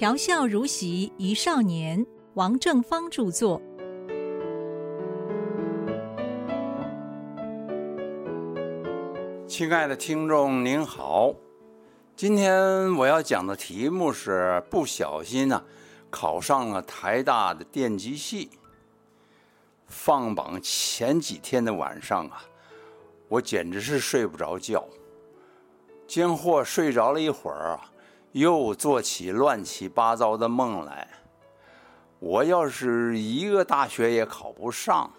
调笑如席一少年，王正芳著作。亲爱的听众您好，今天我要讲的题目是不小心呢、考上了台大的电机系。放榜前几天的晚上啊，我简直是睡不着觉。间或睡着了一会儿啊，又做起乱七八糟的梦来。我要是一个大学也考不上，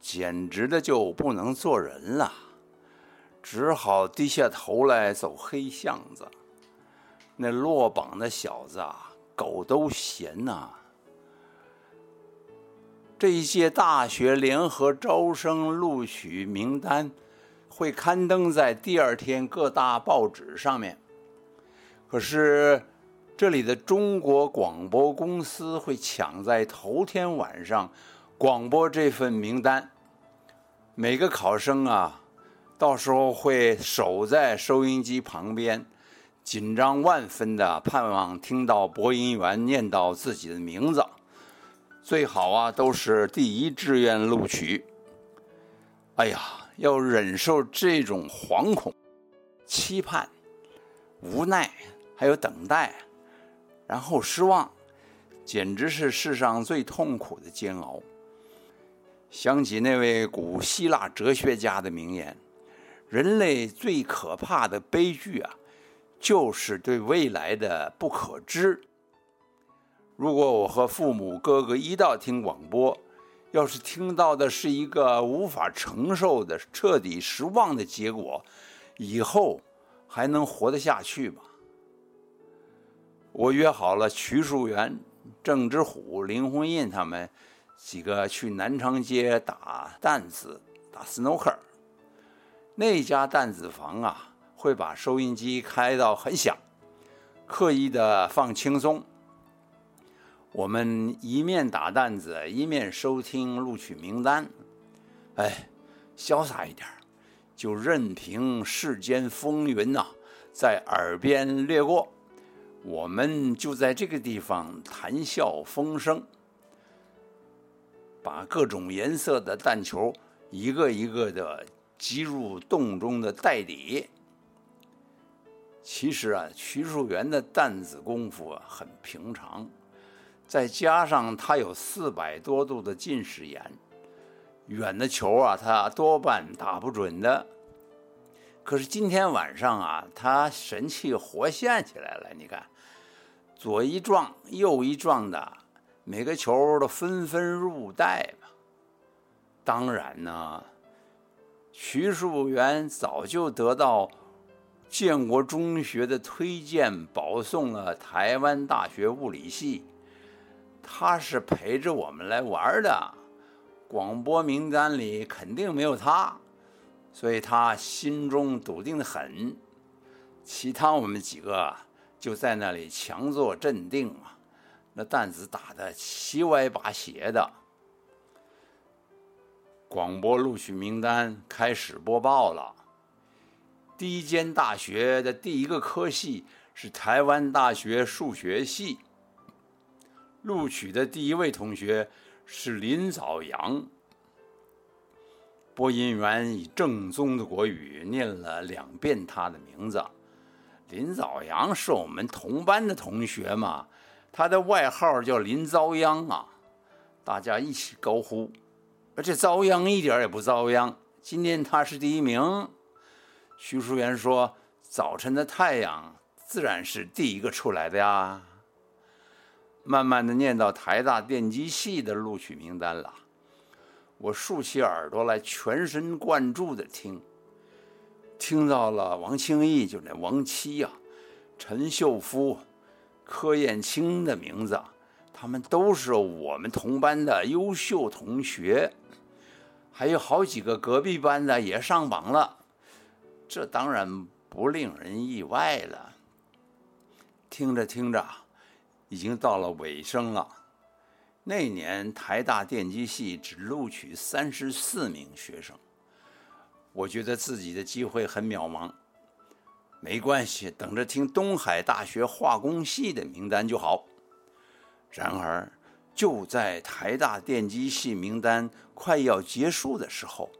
简直的就不能做人了。只好低下头来走黑巷子。那落榜的小子啊，狗都嫌呐、这一届大学联合招生录取名单会刊登在第二天各大报纸上面。可是这里的中国广播公司会抢在头天晚上广播这份名单。每个考生啊，到时候会守在收音机旁边，紧张万分的盼望听到播音员念到自己的名字。最好啊，都是第一志愿录取。哎呀，要忍受这种惶恐、期盼、无奈，还有等待，然后失望，简直是世上最痛苦的煎熬。想起那位古希腊哲学家的名言：“人类最可怕的悲剧啊，就是对未来的不可知。”如果我和父母、哥哥一道听广播，要是听到的是一个无法承受的、彻底失望的结果，以后还能活得下去吗？我约好了瞿树元、郑之虎、林徽因他们几个去南长街打弹子、打 snooker。那家弹子房啊，会把收音机开到很响，刻意的放轻松。我们一面打弹子，一面收听录取名单。哎，潇洒一点，就任凭世间风云呐、在耳边掠过。我们就在这个地方谈笑风生，把各种颜色的弹球一个一个的击入洞中的袋底。其实啊，徐树元的弹子功夫啊很平常。再加上他有四百多度的近视眼，远的球啊，他多半打不准的。可是今天晚上啊，他神气活现起来了。你看，左一撞，右一撞的，每个球都纷纷入袋吧。当然呢，徐树元早就得到建国中学的推荐，保送了台湾大学物理系。他是陪着我们来玩的，广播名单里肯定没有他，所以他心中笃定的很。其他我们几个就在那里强作镇定嘛，那担子打得七歪八斜的。广播录取名单开始播报了，第一间大学的第一个科系是台湾大学数学系。录取的第一位同学是林早阳。播音员以正宗的国语念了两遍他的名字。林早阳是我们同班的同学嘛，他的外号叫林遭殃啊，大家一起高呼。而且遭殃一点也不遭殃，今天他是第一名。徐淑媛说：“早晨的太阳自然是第一个出来的呀。”慢慢的念到台大电机系的录取名单了，我竖起耳朵来，全神贯注的听。听到了王清义，就那王七呀、陈秀夫、柯燕青的名字，他们都是我们同班的优秀同学，还有好几个隔壁班的也上榜了，这当然不令人意外了。听着听着。已经到了尾声了。那年台大电机系只录取三十四名学生，我觉得自己的机会很渺茫。没关系，等着听东海大学化工系的名单就好。然而，就在台大电机系名单快要结束的时候，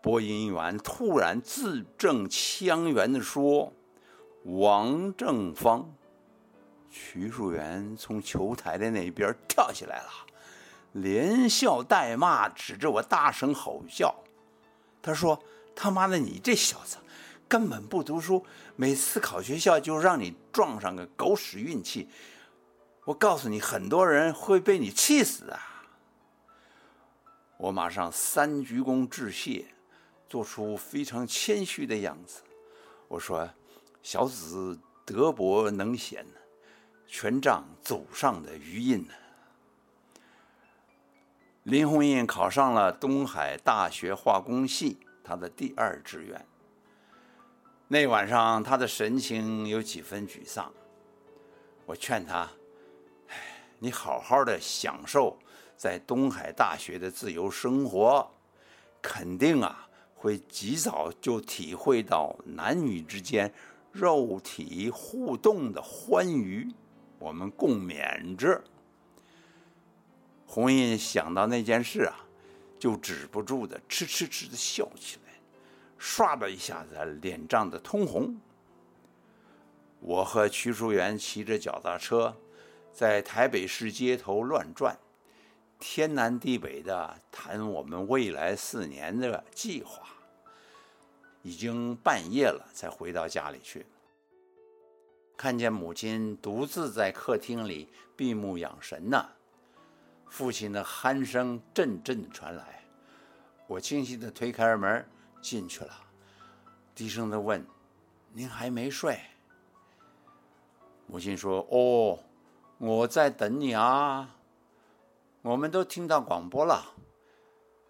播音员突然字正腔圆地说：“王正芳。”徐树元从球台的那边跳起来了，连笑带骂，指着我大声吼叫。他说：“他妈的，你这小子！”根本不读书，每次考学校就让你撞上个狗屎运气。我告诉你，很多人会被你气死啊！我马上三鞠躬致谢，做出非常谦虚的样子。我说：“小子德薄能贤，全仗祖上的余荫呢。”林红印考上了东海大学化工系，他的第二志愿。那晚上，他的神情有几分沮丧。我劝他：“哎，你好好的享受在东海大学的自由生活，肯定啊会及早就体会到男女之间肉体互动的欢愉。我们共勉之。”红印想到那件事啊，就止不住的嗤嗤嗤的笑起来。唰的一下子，脸涨得通红。我和曲淑元骑着脚踏车，在台北市街头乱转，天南地北的谈我们未来四年的计划。已经半夜了，才回到家里去。看见母亲独自在客厅里闭目养神呢，父亲的鼾声阵阵传来。我轻轻地推开门。进去了，低声的问：“您还没睡？”母亲说：“哦，我在等你啊。我们都听到广播了，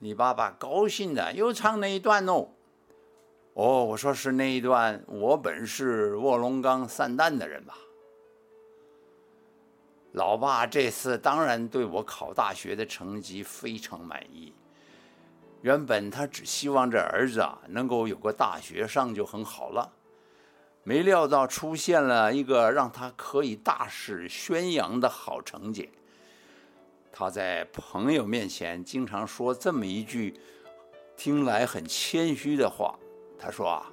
你爸爸高兴的又唱那一段哦。哦，我说是那一段。我本是卧龙岗散蛋的人吧。老爸这次当然对我考大学的成绩非常满意。”原本他只希望这儿子啊能够有个大学上就很好了，没料到出现了一个让他可以大肆宣扬的好成绩。他在朋友面前经常说这么一句听来很谦虚的话：“他说啊，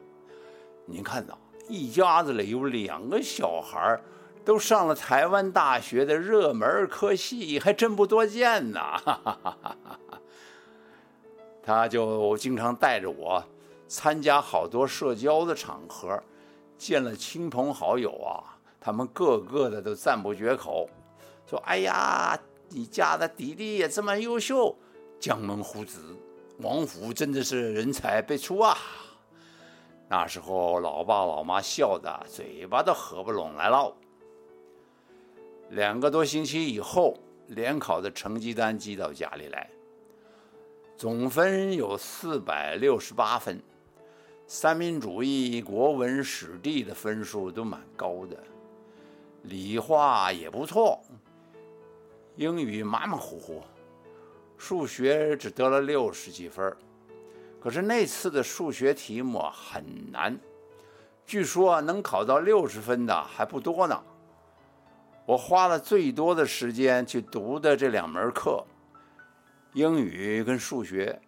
您看呐，一家子里有两个小孩都上了台湾大学的热门科系，还真不多见呐。”哈哈哈哈哈。他就经常带着我参加好多社交的场合，见了亲朋好友啊，他们个个的都赞不绝口，说：“哎呀，你家的弟弟也这么优秀，江门虎子，王府真的是人才辈出啊！”那时候，老爸老妈笑得嘴巴都合不拢来了。两个多星期以后，联考的成绩单寄到家里来。总分有四百六十八分，三民主义、国文、史地的分数都蛮高的，理化也不错，英语马马虎虎，数学只得了六十几分。可是那次的数学题目很难，据说能考到六十分的还不多呢。我花了最多的时间去读的这两门课。英语跟数学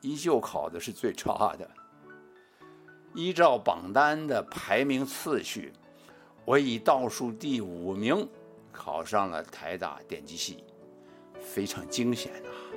依旧考的是最差的。依照榜单的排名次序，我以倒数第五名考上了台大电机系，非常惊险啊！